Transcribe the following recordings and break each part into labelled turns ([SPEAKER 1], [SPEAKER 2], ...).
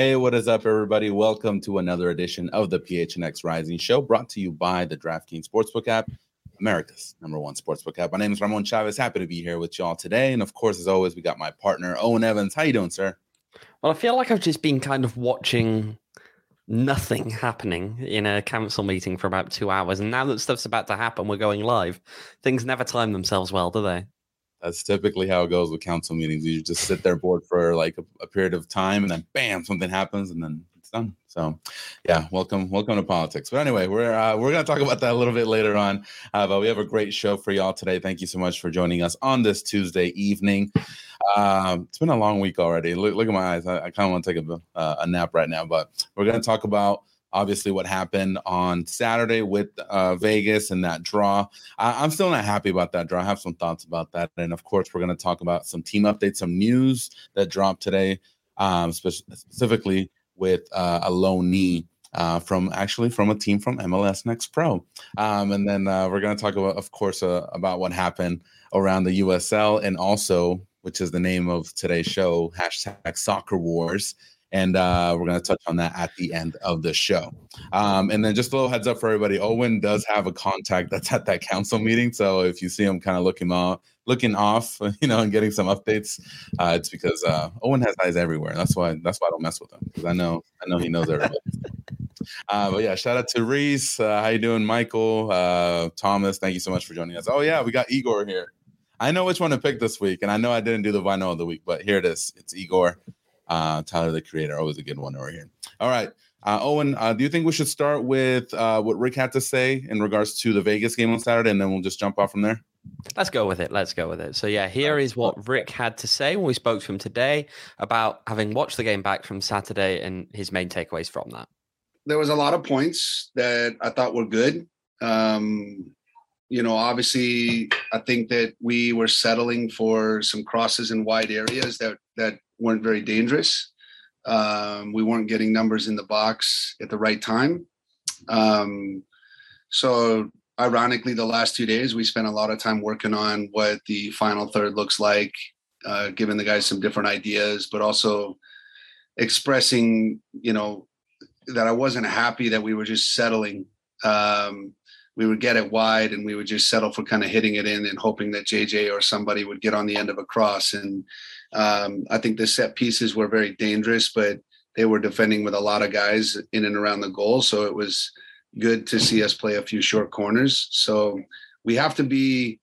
[SPEAKER 1] Hey, what is up, everybody? Welcome to another edition of the PHNX Rising Show, brought to you by the DraftKings Sportsbook app, America's number one sportsbook app. My name is Ramon Chavez. Happy to be here with y'all today, and of course, as always, we got my partner Owain Evans. How you doing, sir?
[SPEAKER 2] Well, I feel like I've just been kind of watching nothing happening in a council meeting for about two hours, and now that stuff's about to happen, we're going live. Things never time themselves well, do they?
[SPEAKER 1] That's typically how it goes with council meetings. You just sit there bored for like a, a, period of time, and then bam, something happens, and then it's done. So, yeah, welcome, welcome to politics. But anyway, we're uh, we're gonna talk about that a little bit later on. Uh, but we have a great show for y'all today. Thank you so much for joining us on this Tuesday evening. Um, it's been a long week already. Look, look at my eyes. I, I kind of want to take a, uh, a nap right now, but we're gonna talk about obviously what happened on Saturday with uh, Vegas and that draw. I- am still not happy about that draw. I have some thoughts about that. And of course, we're going to talk about some team updates, some news that dropped today, um, spe- specifically with uh, a low knee. Uh, from actually from a team from MLS Next Pro, um, and then uh, we're going to talk about, of course, uh, about what happened around the USL, and also, which is the name of today's show, hashtag Soccer Wars, and uh, we're going to touch on that at the end of the show. Um, and then just a little heads up for everybody: Owain does have a contact that's at that council meeting, so if you see him kind of looking off, looking off, you know, and getting some updates, uh, it's because uh, Owain has eyes everywhere. That's why that's why I don't mess with him because I know I know he knows everybody. Uh, but yeah, shout out to Reese. Uh, how you doing, Michael? Uh, Thomas, thank you so much for joining us. Oh yeah, we got Igor here. I know which one to pick this week, and I know I didn't do the vinyl of the week, but here it is. It's Igor. Uh, Tyler the Creator, always a good one over here. All right. Uh, Owain, uh, do you think we should start with uh, what Rick had to say in regards to the Vegas game on Saturday, and then we'll just jump off from there?
[SPEAKER 2] Let's go with it. Let's go with it. So, yeah, here is what Rick had to say when we spoke to him today about having watched the game back from Saturday and his main takeaways from that.
[SPEAKER 3] There was a lot of points that I thought were good. Um, you know, obviously, I think that we were settling for some crosses in wide areas that that weren't very dangerous. Um, we weren't getting numbers in the box at the right time. Um, so, ironically, the last two days we spent a lot of time working on what the final third looks like, uh, giving the guys some different ideas, but also expressing, you know, that I wasn't happy that we were just settling. Um, we would get it wide and we would just settle for kind of hitting it in and hoping that JJ or somebody would get on the end of a cross. And um, I think the set pieces were very dangerous, but they were defending with a lot of guys in and around the goal. So it was good to see us play a few short corners. So we have to be,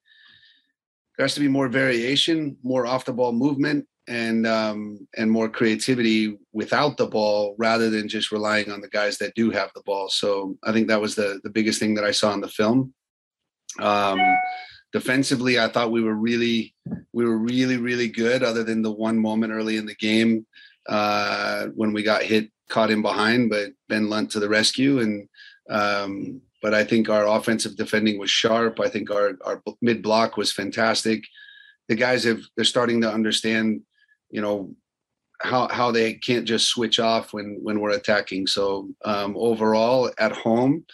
[SPEAKER 3] there has to be more variation, more off the ball movement, and um, and more creativity without the ball rather than just relying on the guys that do have the ball. So I think that was the the biggest thing that I saw in the film. Um, defensively, I thought we were really, we were really, really good. Other than the one moment early in the game uh, when we got hit, caught in behind, but Ben Lunt to the rescue. And um, but I think our offensive defending was sharp. I think our our mid block was fantastic. The guys have they're starting to understand, you know, how how they can't just switch off when when we're attacking. So um, overall, at home,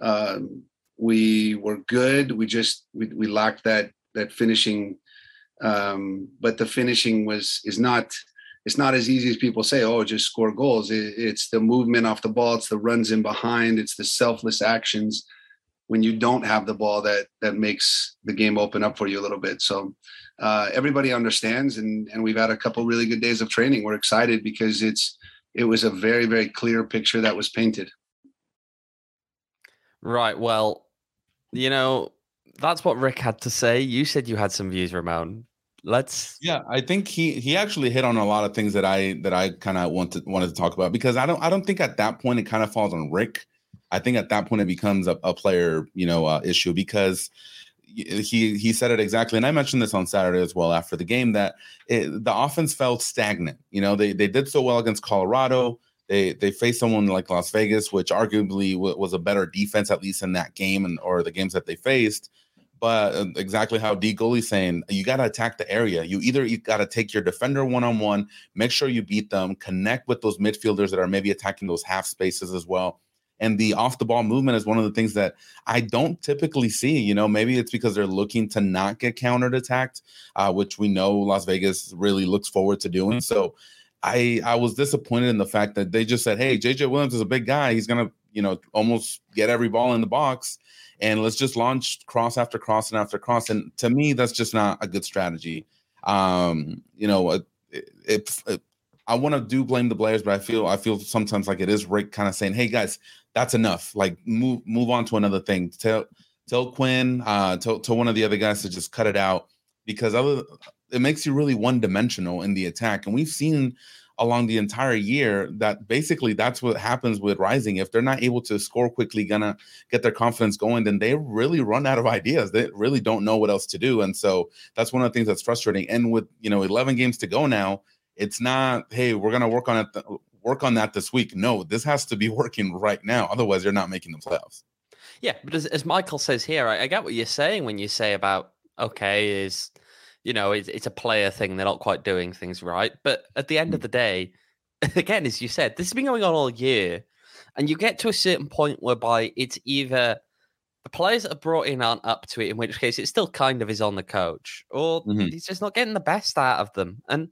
[SPEAKER 3] um, we were good. We just we, we lacked that that finishing. Um, but the finishing was is not it's not as easy as people say. Oh, just score goals. It, it's the movement off the ball. It's the runs in behind. It's the selfless actions when you don't have the ball that that makes the game open up for you a little bit. So uh, everybody understands, and and we've had a couple really good days of training. We're excited because it's it was a very very clear picture that was painted.
[SPEAKER 2] Right. Well, you know, that's what Rick had to say. You said you had some views, Ramon. Let's
[SPEAKER 1] Yeah, I think he he actually hit on a lot of things that I that I kind of wanted wanted to talk about because I don't I don't think at that point it kind of falls on Rick. I think at that point it becomes a, a player, you know, uh, issue because he he said it exactly, and I mentioned this on Saturday as well after the game that it, the offense felt stagnant. You know, they they did so well against Colorado. They they faced someone like Las Vegas, which arguably w- was a better defense at least in that game and or the games that they faced. But uh, exactly how D Goalie's saying, you got to attack the area. You either you got to take your defender one on one, make sure you beat them, connect with those midfielders that are maybe attacking those half spaces as well. And the off the ball movement is one of the things that I don't typically see. You know, maybe it's because they're looking to not get countered attacked, uh, which we know Las Vegas really looks forward to doing. So I I was disappointed in the fact that they just said, "Hey, JJ Williams is a big guy. He's gonna, you know, almost get every ball in the box, and let's just launch cross after cross and after cross." And to me, that's just not a good strategy. Um, you know, if, I want to do blame the Blazers, but I feel I feel sometimes like it is Rick kind of saying, "Hey guys, that's enough. Like move move on to another thing." Tell tell Quinn, uh, tell tell one of the other guys to just cut it out because other it makes you really one dimensional in the attack. And we've seen along the entire year that basically that's what happens with Rising. If they're not able to score quickly, gonna get their confidence going, then they really run out of ideas. They really don't know what else to do. And so that's one of the things that's frustrating. And with you know 11 games to go now, it's not hey we're gonna work on it. Th- work on that this week. No, this has to be working right now. Otherwise, you're not making the playoffs.
[SPEAKER 2] Yeah, but as, as Michael says here, I, I get what you're saying when you say about okay, is you know, it's, it's a player thing. They're not quite doing things right. But at the end of mm. the day, again, as you said, this has been going on all year. And you get to a certain point whereby it's either the players that are brought in aren't up to it, in which case it still kind of is on the coach, or mm-hmm. he's just not getting the best out of them. And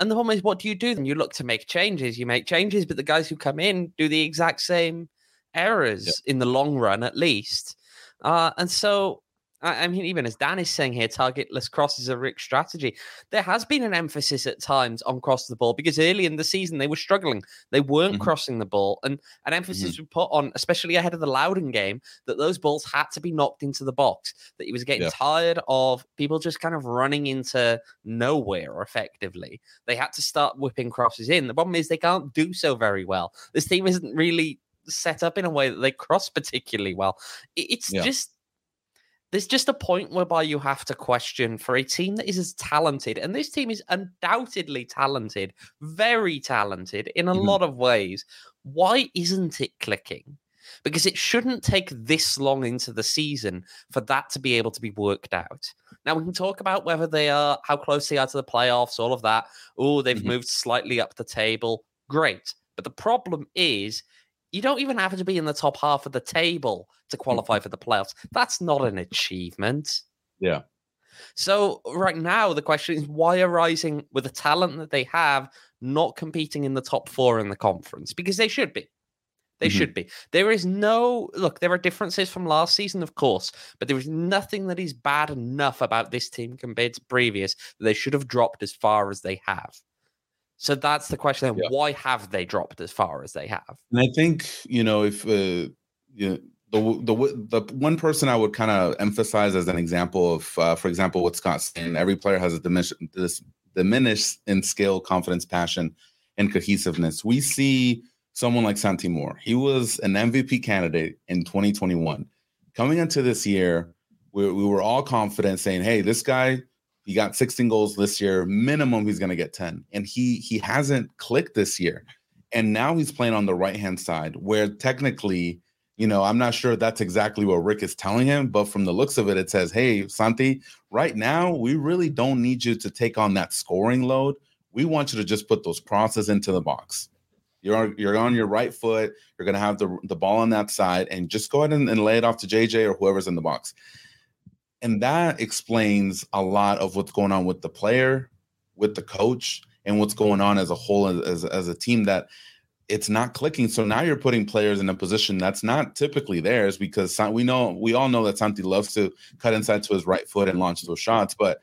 [SPEAKER 2] and the problem is, what do you do then? You look to make changes. You make changes, but the guys who come in do the exact same errors yeah. in the long run, at least. Uh, and so I, mean, even as Dan is saying here, targetless cross is a Rick strategy. There has been an emphasis at times on cross the ball because early in the season they were struggling. They weren't mm-hmm. crossing the ball, and an emphasis mm-hmm. was put on, especially ahead of the Loudoun game, that those balls had to be knocked into the box. That he was getting yeah. tired of people just kind of running into nowhere effectively. They had to start whipping crosses in. The problem is they can't do so very well. This team isn't really set up in a way that they cross particularly well. It's yeah. just there's just a point whereby you have to question for a team that is as talented, and this team is undoubtedly talented, very talented in a mm-hmm. lot of ways. Why isn't it clicking? Because it shouldn't take this long into the season for that to be able to be worked out. Now we can talk about whether they are, how close they are to the playoffs, all of that. Oh, they've mm-hmm. moved slightly up the table. Great. But the problem is you don't even have to be in the top half of the table to qualify mm-hmm. for the playoffs. That's not an achievement.
[SPEAKER 1] Yeah.
[SPEAKER 2] So right now the question is why are Rising with the talent that they have not competing in the top four in the conference? Because they should be. They mm-hmm. should be. There is no look, there are differences from last season, of course, but there is nothing that is bad enough about this team compared to previous that they should have dropped as far as they have. So that's the question. Yeah. Why have they dropped as far as they have?
[SPEAKER 1] And I think you know if uh, you know, the the the one person I would kind of emphasize as an example of, uh, for example, what Scott's saying. Every player has a diminished this diminished in skill, confidence, passion, and cohesiveness. We see someone like Santi Moar. He was an MVP candidate in 2021. Coming into this year, we, we were all confident, saying, "Hey, this guy he got 16 goals this year. Minimum, he's going to get 10. And he he hasn't clicked this year. And now he's playing on the right hand side, where technically, you know, I'm not sure that's exactly what Rick is telling him, but from the looks of it, it says, "Hey, Santi, right now we really don't need you to take on that scoring load. We want you to just put those crosses into the box. You're you're on your right foot. You're going to have the the ball on that side, and just go ahead and, and lay it off to JJ or whoever's in the box." And that explains a lot of what's going on with the player, with the coach, and what's going on as a whole as, as a team that it's not clicking. So now you're putting players in a position that's not typically theirs because we know we all know that Santi loves to cut inside to his right foot and launch those shots, but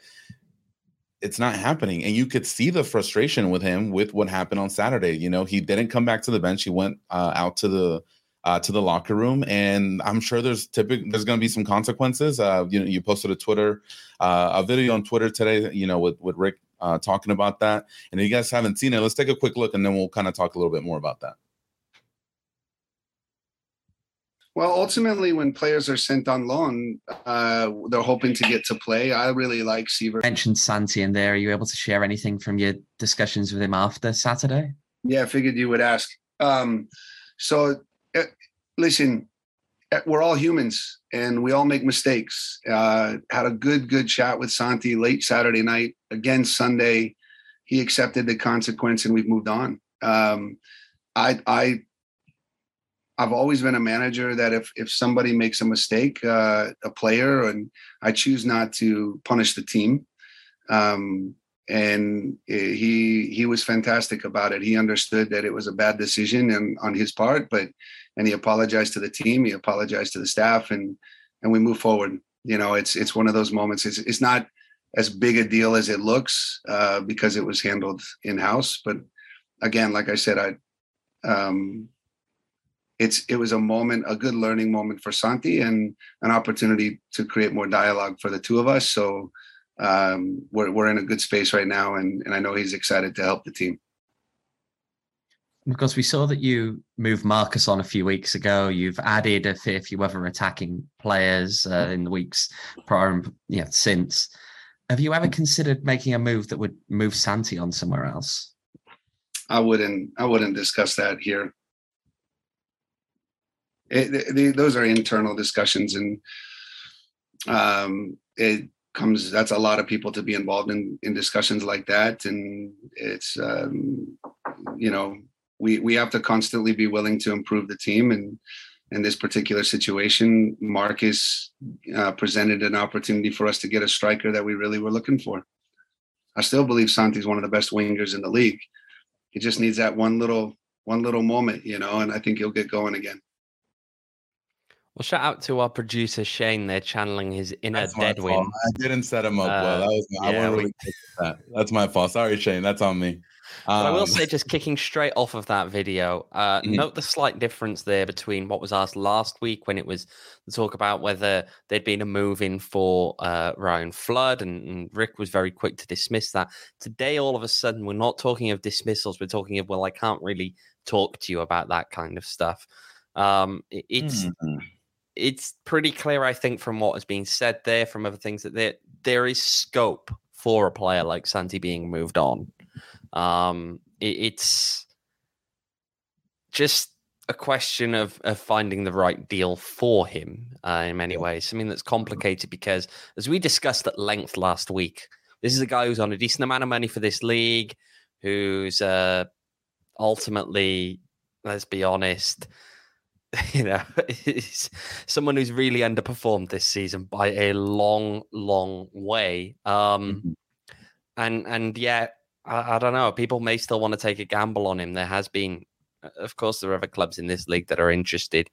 [SPEAKER 1] it's not happening. And you could see the frustration with him with what happened on Saturday. You know, he didn't come back to the bench. He went uh, out to the uh, to the locker room, and I'm sure there's typically there's going to be some consequences. Uh, you know, you posted a Twitter uh, a video on Twitter today. You know, with with Rick uh, talking about that, and if you guys haven't seen it, let's take a quick look, and then we'll kind of talk a little bit more about that.
[SPEAKER 3] Well, ultimately, when players are sent on loan, uh, they're hoping to get to play. I really like Sivert.
[SPEAKER 2] Mentioned Santi in there. Are you able to share anything from your discussions with him after Saturday?
[SPEAKER 3] Yeah, I figured you would ask. Um, so listen, uh, we're all humans and we all make mistakes. Uh, had a good, good chat with Santi late Saturday night. Again, Sunday, he accepted the consequence and we've moved on. Um, I, I, I've always been a manager that if if somebody makes a mistake, uh, a player, and I choose not to punish the team. Um, and he he was fantastic about it. He understood that it was a bad decision and on his part, but and he apologized to the team. He apologized to the staff, and and we move forward. You know, it's it's one of those moments. It's it's not as big a deal as it looks uh, because it was handled in house. But again, like I said, I um, it's it was a moment, a good learning moment for Santi, and an opportunity to create more dialogue for the two of us. So um, we're we're in a good space right now, and and I know he's excited to help the team.
[SPEAKER 4] Because we saw that you moved Marcus on a few weeks ago. You've added a few other attacking players uh, in the weeks prior and yeah, since. Have you ever considered making a move that would move Santi on somewhere else?
[SPEAKER 3] I wouldn't. I wouldn't discuss that here. It, those are internal discussions, and um, it comes. That's a lot of people to be involved in in discussions like that, and it's um, you know we we have to constantly be willing to improve the team and in this particular situation, Marcus uh, presented an opportunity for us to get a striker that we really were looking for. I still believe Santi's one of the best wingers in the league. He just needs that one little one little moment, you know, and I think he'll get going again.
[SPEAKER 2] Well, shout out to our producer Shane. They're channeling his inner That's Deadwin.
[SPEAKER 1] I didn't set him up uh, well. That was my, yeah, we, that. That's my fault. Sorry, Shane. That's on me.
[SPEAKER 2] Um, I will um, say, just kicking straight off of that video, uh, mm-hmm. note the slight difference there between what was asked last week when it was the talk about whether there'd been a move in for uh, Ryan Flood, and, and, Rick was very quick to dismiss that. Today, all of a sudden, we're not talking of dismissals. We're talking of, well, I can't really talk to you about that kind of stuff. Um, it, it's. Mm-hmm. It's pretty clear, I think, from what has been said there, from other things that there there is scope for a player like Santi being moved on. Um, it, it's just a question of, of finding the right deal for him uh, in many ways. Something that's complicated because, as we discussed at length last week, this is a guy who's on a decent amount of money for this league, who's uh, ultimately, let's be honest, you know, is someone who's really underperformed this season by a long, long way. Um, mm-hmm. And and yet I, I, don't know. People may still want to take a gamble on him. There has been, uh, of course, there are other clubs in this league that are interested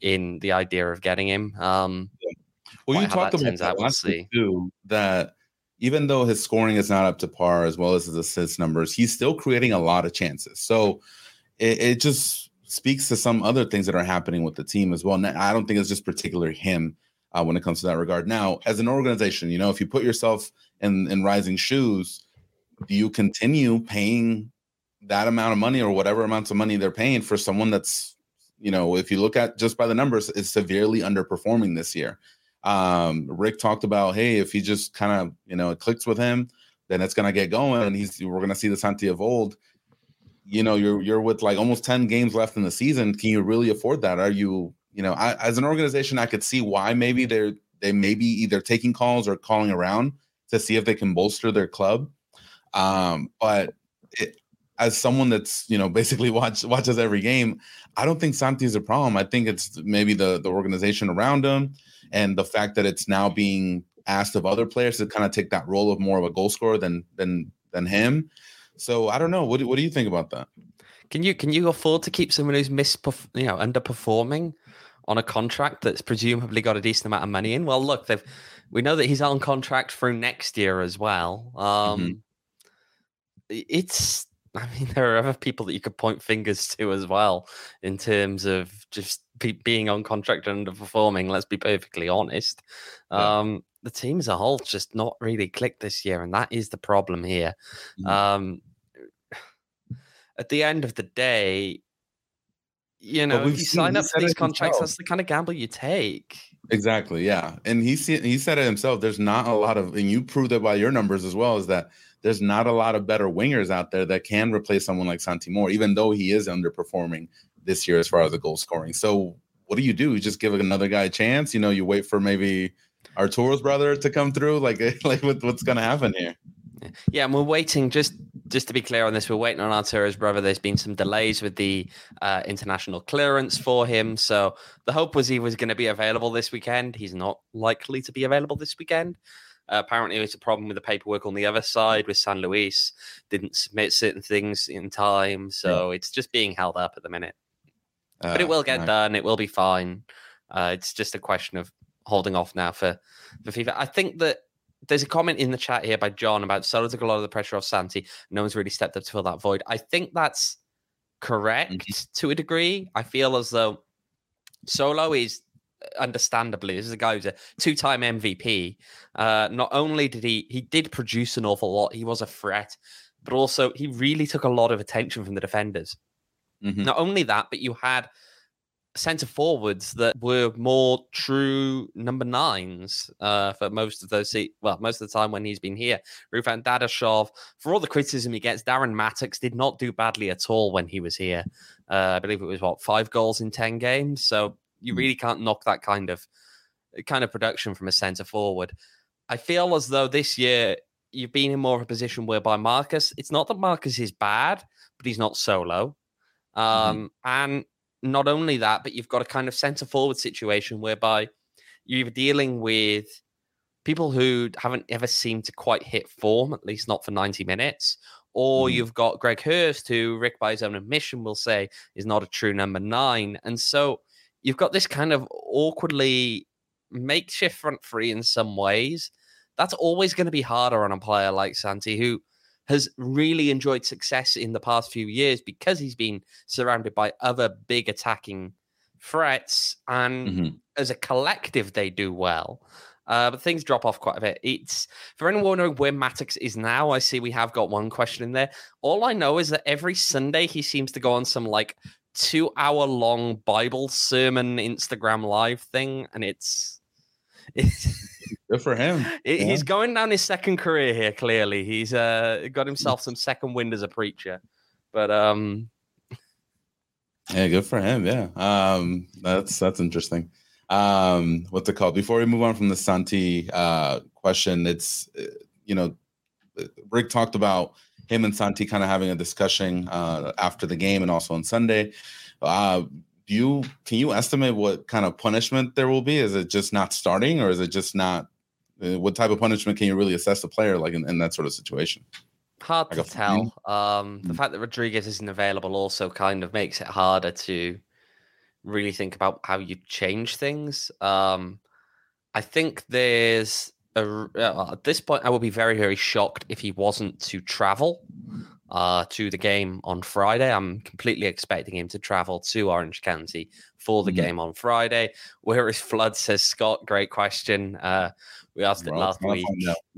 [SPEAKER 2] in the idea of getting him. Um,
[SPEAKER 1] yeah. Well, you talked about that last week too. That even though his scoring is not up to par as well as his assist numbers, he's still creating a lot of chances. So it, it just speaks to some other things that are happening with the team as well. And I don't think it's just particularly him uh, when it comes to that regard. Now, as an organization, you know, if you put yourself in in rising shoes, do you continue paying that amount of money or whatever amounts of money they're paying for someone that's you know if you look at just by the numbers is severely underperforming this year um rick talked about hey if he just kind of you know it clicks with him then it's gonna get going and he's we're gonna see the santi of old you know you're you're with like almost 10 games left in the season can you really afford that are you you know I, as an organization i could see why maybe they're they may be either taking calls or calling around to see if they can bolster their club um, but it, as someone that's you know basically watch watches every game, I don't think Santi is a problem. I think it's maybe the the organization around him and the fact that it's now being asked of other players to kind of take that role of more of a goal scorer than than than him. So I don't know. What do, what do you think about that?
[SPEAKER 2] Can you can you afford to keep someone who's mis you know underperforming on a contract that's presumably got a decent amount of money in? Well, look, they've we know that he's on contract through next year as well. Um, mm-hmm it's I mean, there are other people that you could point fingers to as well in terms of just be, being on contract and underperforming. Let's be perfectly honest. Um, the team as a whole just not really clicked this year, and that is the problem here. Mm. Um, at the end of the day, you know, if you sign up for these contracts, himself. that's the kind of gamble you take.
[SPEAKER 1] Exactly. Yeah, and he he said it himself. There's not a lot of, and you proved it by your numbers as well. Is that there's not a lot of better wingers out there that can replace someone like Santi Moar, even though he is underperforming this year as far as the goal scoring. So what do you do? You just give another guy a chance. You know, you wait for maybe Arturo's brother to come through. Like, like what, what's going to happen here?
[SPEAKER 2] Yeah, and we're waiting. Just just to be clear on this, we're waiting on Arturo's brother. There's been some delays with the uh, international clearance for him, so the hope was he was going to be available this weekend. He's not likely to be available this weekend. Uh, apparently, it's a problem with the paperwork on the other side with San Luis. Didn't submit certain things in time, so it's just being held up at the minute. but it
[SPEAKER 1] Uh,
[SPEAKER 2] will get
[SPEAKER 1] right.
[SPEAKER 2] done. It will be fine. Uh, it's just a question of holding off now for for FIFA. I think that there's a comment in the chat here by John about Solo took a lot of the pressure off Santi. No one's really stepped up to fill that void. I think that's correct
[SPEAKER 1] Mm-hmm.
[SPEAKER 2] to a degree. I feel as though Solo is uh, understandably this is a guy who's a two-time MVP. Uh, not only did he he did produce an awful lot, he was a threat, but also he really took a lot of attention from the defenders.
[SPEAKER 1] Mhm.
[SPEAKER 2] Not only that, but you had centre forwards that were more true number nines uh, for most of those. Se- well, most of the time when he's been here. Rufat Dadashov, for all the criticism he gets, Darren Mattocks did not do badly at all when he was here. Uh, I believe it was what five goals in ten games. So you
[SPEAKER 1] Mm.
[SPEAKER 2] really can't knock that kind of kind of production from a centre forward. I feel as though this year you've been in more of a position whereby Marcus. It's not that Marcus is bad, but he's not solo. Um, And not only that, but you've got a kind of centre forward situation whereby you're dealing with people who haven't ever seemed to quite hit form, at least not for 90 minutes. Or
[SPEAKER 1] Mhm.
[SPEAKER 2] you've got Greg Hurst, who Rick, by his own admission, will say is not a true number nine. And so you've got this kind of awkwardly makeshift front three in some ways. That's always going to be harder on a player like Santi, who has really enjoyed success in the past few years because he's been surrounded by other big attacking threats. And
[SPEAKER 1] Mhm.
[SPEAKER 2] as a collective, they do well. Uh, but things drop off quite a bit. It's for anyone wondering where Mattocks is now. I see we have got one question in there. All I know is that every Sunday he seems to go on some like two hour long Bible sermon Instagram live thing, and it's it's
[SPEAKER 1] Good for him.
[SPEAKER 2] it-
[SPEAKER 1] Yeah.
[SPEAKER 2] he's going down his second career here. Clearly, he's uh, got himself some second wind as a preacher. But um,
[SPEAKER 1] Yeah, good for him. Yeah. Um, that's that's interesting. Um, what's it called? Before we move on from the Santi uh question, it's uh, you know, Rick talked about him and Santi kind of having a discussion uh after the game and also on Sunday. Uh do you can you estimate what kind of punishment there will be? Is it just not starting or is it just not uh, what type of punishment can you really assess the player like in, in that sort of situation?
[SPEAKER 2] hard
[SPEAKER 1] Like
[SPEAKER 2] to
[SPEAKER 1] a
[SPEAKER 2] tell. Um, the
[SPEAKER 1] Mm.
[SPEAKER 2] fact that Rodriguez isn't available also kind of makes it harder to really think about how you change things. Um, I think there's a, uh, at this point, I would be very, very shocked if he wasn't to travel uh, to the game on Friday. I'm completely expecting him to travel to Orange County for the
[SPEAKER 1] Mhm.
[SPEAKER 2] game on Friday. Where is Flood? Says Scott. Great question. Uh, we asked it last week.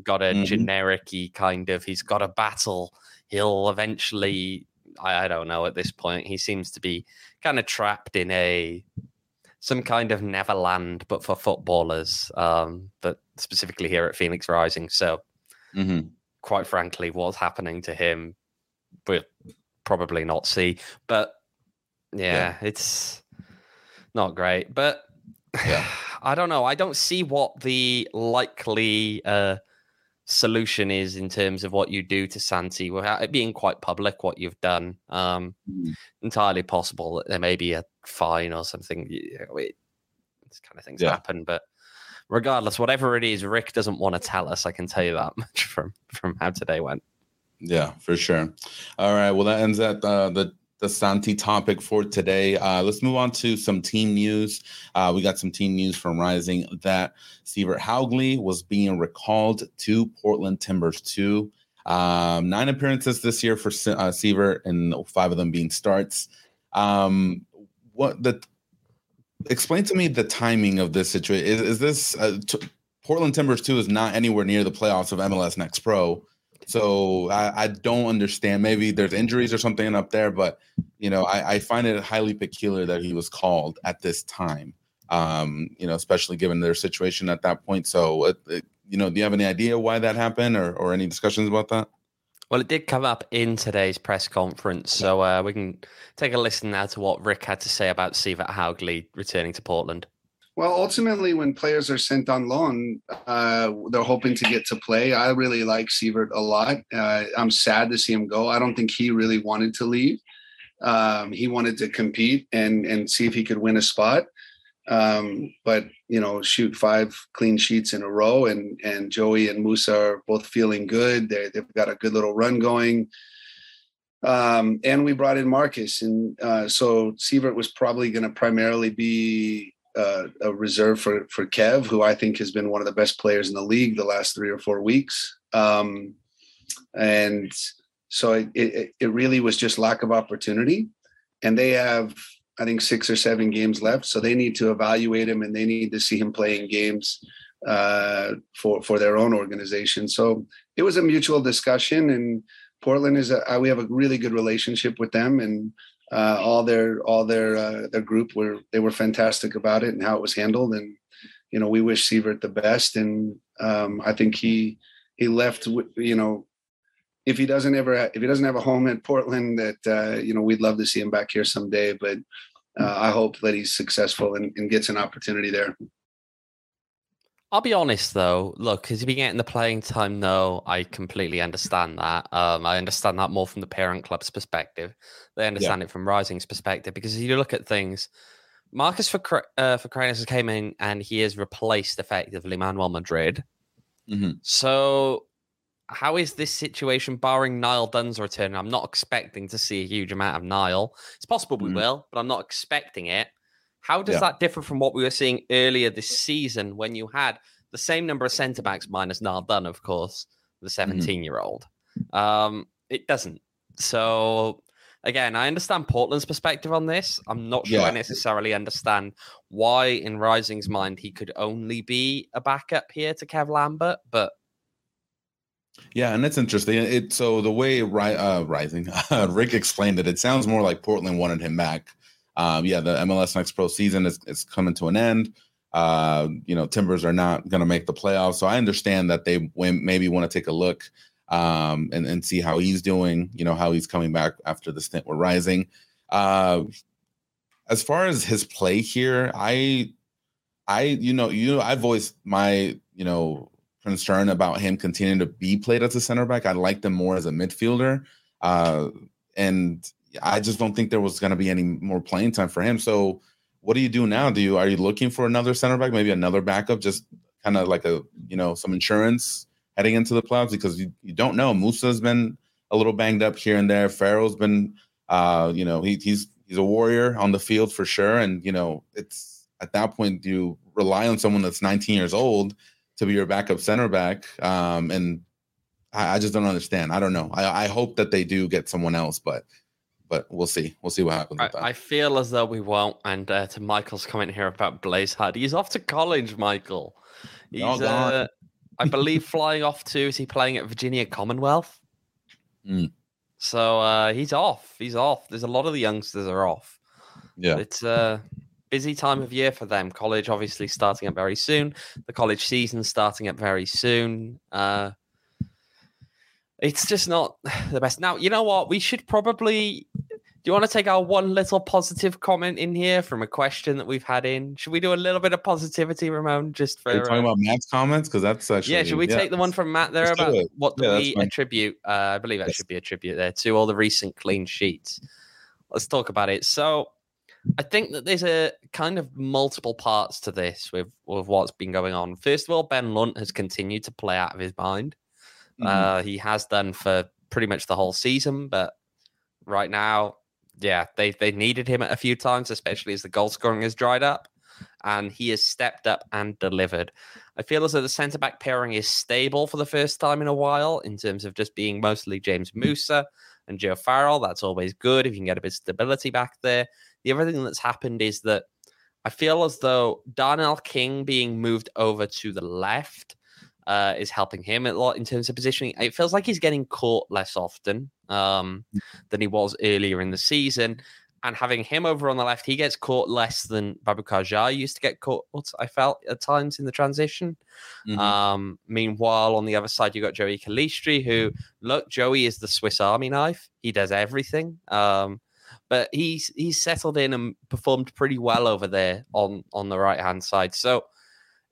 [SPEAKER 2] Got a
[SPEAKER 1] Mhm.
[SPEAKER 2] generic kind of. He's got a battle. He'll eventually. I, I don't know at this point. He seems to be kind of trapped in a some kind of Neverland, but for footballers. Um, but specifically here at Phoenix Rising. So
[SPEAKER 1] Mhm.
[SPEAKER 2] quite frankly, what's happening to him, we'll probably not see. But yeah, it's not great. But
[SPEAKER 1] Yeah.
[SPEAKER 2] I don't know. I don't see what the likely uh, solution is in terms of what you do to Santi without it being quite public what you've done. Um,
[SPEAKER 1] Mhm.
[SPEAKER 2] entirely possible that there may be a fine or something. You know, it, this kind of things
[SPEAKER 1] Yeah.
[SPEAKER 2] happen, but regardless, whatever it is, Rick doesn't want to tell us. I can tell you that much from from how today went.
[SPEAKER 1] Yeah, for sure. All right. Well, that ends at uh, the the Santi topic for today. Uh, let's move on to some team news. Uh, we got some team news from Rising that Sivert Haugli was being recalled to Portland Timbers 2. Um, nine appearances this year for uh, Sivert, and five of them being starts. Um, what the explain to me the timing of this situation? Is, is this uh, t- Portland Timbers 2 is not anywhere near the playoffs of MLS Next Pro? So I, I don't understand. Maybe there's injuries or something up there, but you know, I, I find it highly peculiar that he was called at this time. Um, you know, especially given their situation at that point. So, it, it- you know, do you have any idea why that happened, or or any discussions about that?
[SPEAKER 2] Well, it did come up in today's press conference, so uh, we can take a listen now to what Rick had to say about Sivert Haugli returning to Portland.
[SPEAKER 3] Well, ultimately, when players are sent on loan, uh, they're hoping to get to play. I really like Sivert a lot. Uh, I'm sad to see him go. I don't think he really wanted to leave. Um, he wanted to compete and and see if he could win a spot. Um, but you know, shoot five clean sheets in a row, and and Joey and Musa are both feeling good. They they've got a good little run going. Um, and we brought in Marcus, and uh, so Sivert was probably going to primarily be uh, a reserve for for Kev, who I think has been one of the best players in the league the last three or four weeks. Um, and so it, it, it really was just lack of opportunity. And they have, I think, six or seven games left, so they need to evaluate him and they need to see him playing games uh, for for their own organization. So it was a mutual discussion, and Portland is a, we have a really good relationship with them, and uh, all their all their uh, their group were they were fantastic about it and how it was handled, and you know we wish Sivert the best, and um, I think he he left you know if he doesn't ever if he doesn't have a home in Portland, that uh, you know we'd love to see him back here someday. But uh, I hope that he's successful and, and, gets an opportunity there.
[SPEAKER 2] I'll be honest though. Look, has he been getting the playing time? No, I completely understand that. Um, I understand that more from the parent club's perspective. They understand yeah. it from Rising's perspective because if you look at things, Marcus for uh, for has came in and he has replaced effectively Manuel Madrid. Mm-hmm. So how is this situation, barring Niall Dunn's return? I'm not expecting to see a huge amount of Niall. It's possible we mm. will, but I'm not expecting it. How does yeah. that differ from what we were seeing earlier this season when you had the same number of centre backs minus Dunn, of course, the 17 year old? Um, it doesn't. So again, I understand Portland's perspective on this. I'm not sure yeah. I necessarily understand why, in Rising's mind, he could only be a backup here to Kev Lambert, but
[SPEAKER 1] yeah, and it's interesting. It so the way uh, Rising uh, Rick explained it, it sounds more like Portland wanted him back. Um, yeah, the MLS Next Pro season is, is coming to an end. Uh, you know, Timbers are not going to make the playoffs, so I understand that they maybe want to take a look um, and and see how he's doing. You know, how he's coming back after the stint with Rising. Uh, as far as his play here, I, I, you know, you, I voiced my, you know, concern about him continuing to be played as a center back. I liked him more as a midfielder. Uh, and I just don't think there was going to be any more playing time for him. So, what do you do now? Do you are you looking for another center back, maybe another backup, just kind of like a you know some insurance heading into the playoffs because you, you don't know. Musa's been a little banged up here and there. Farrell's been, uh, you know, he, he's he's a warrior on the field for sure, and you know it's at that point you rely on someone that's 19 years old to be your backup center back. Um, and I, I, just don't understand. I don't know. I, I, hope that they do get someone else, but but we'll see. We'll see what happens.
[SPEAKER 2] I, I, feel as though we won't. And uh, to Michael's comment here about Blaze Hard, he's off to college, Michael. He's, uh, I believe, flying off to. Is he playing at Virginia Commonwealth? Mm. So uh, he's off. He's off. There's a lot of the youngsters are off.
[SPEAKER 1] Yeah,
[SPEAKER 2] it's a busy time of year for them. College obviously starting up very soon. The college season starting up very soon. Uh, it's just not the best. Now, you know what? We should probably. Do you want to take our one little positive comment in here from a question that we've had in? Should we do a little bit of positivity, Ramon? Just for
[SPEAKER 1] Are you talking uh, about Matt's comments because that's actually
[SPEAKER 2] yeah. Should we yeah, take the one from Matt there about what do yeah, we attribute? Uh, I believe that yes. should be a tribute there to all the recent clean sheets. Let's talk about it. So I think that there's a kind of multiple parts to this with, with what's been going on. First of all, Ben Lunt has continued to play out of his mind. Mm-hmm. Uh, he has done for pretty much the whole season, but right now, yeah, they they needed him a few times, especially as the goal scoring has dried up, and he has stepped up and delivered. I feel as though the centre back pairing is stable for the first time in a while in terms of just being mostly James Musa and Joe Farrell. That's always good if you can get a bit of stability back there. The other thing that's happened is that I feel as though Darnell King being moved over to the left uh, is helping him a lot in terms of positioning. It feels like he's getting caught less often um, than he was earlier in the season. And having him over on the left, he gets caught less than Baboucarr Jahr used to get caught, I felt at times in the transition. Mm-hmm. Um, meanwhile, on the other side, you got Joey Calistri, who, look, Joey is the Swiss Army knife. He does everything. Um, but he's he's settled in and performed pretty well over there on on the right hand side. So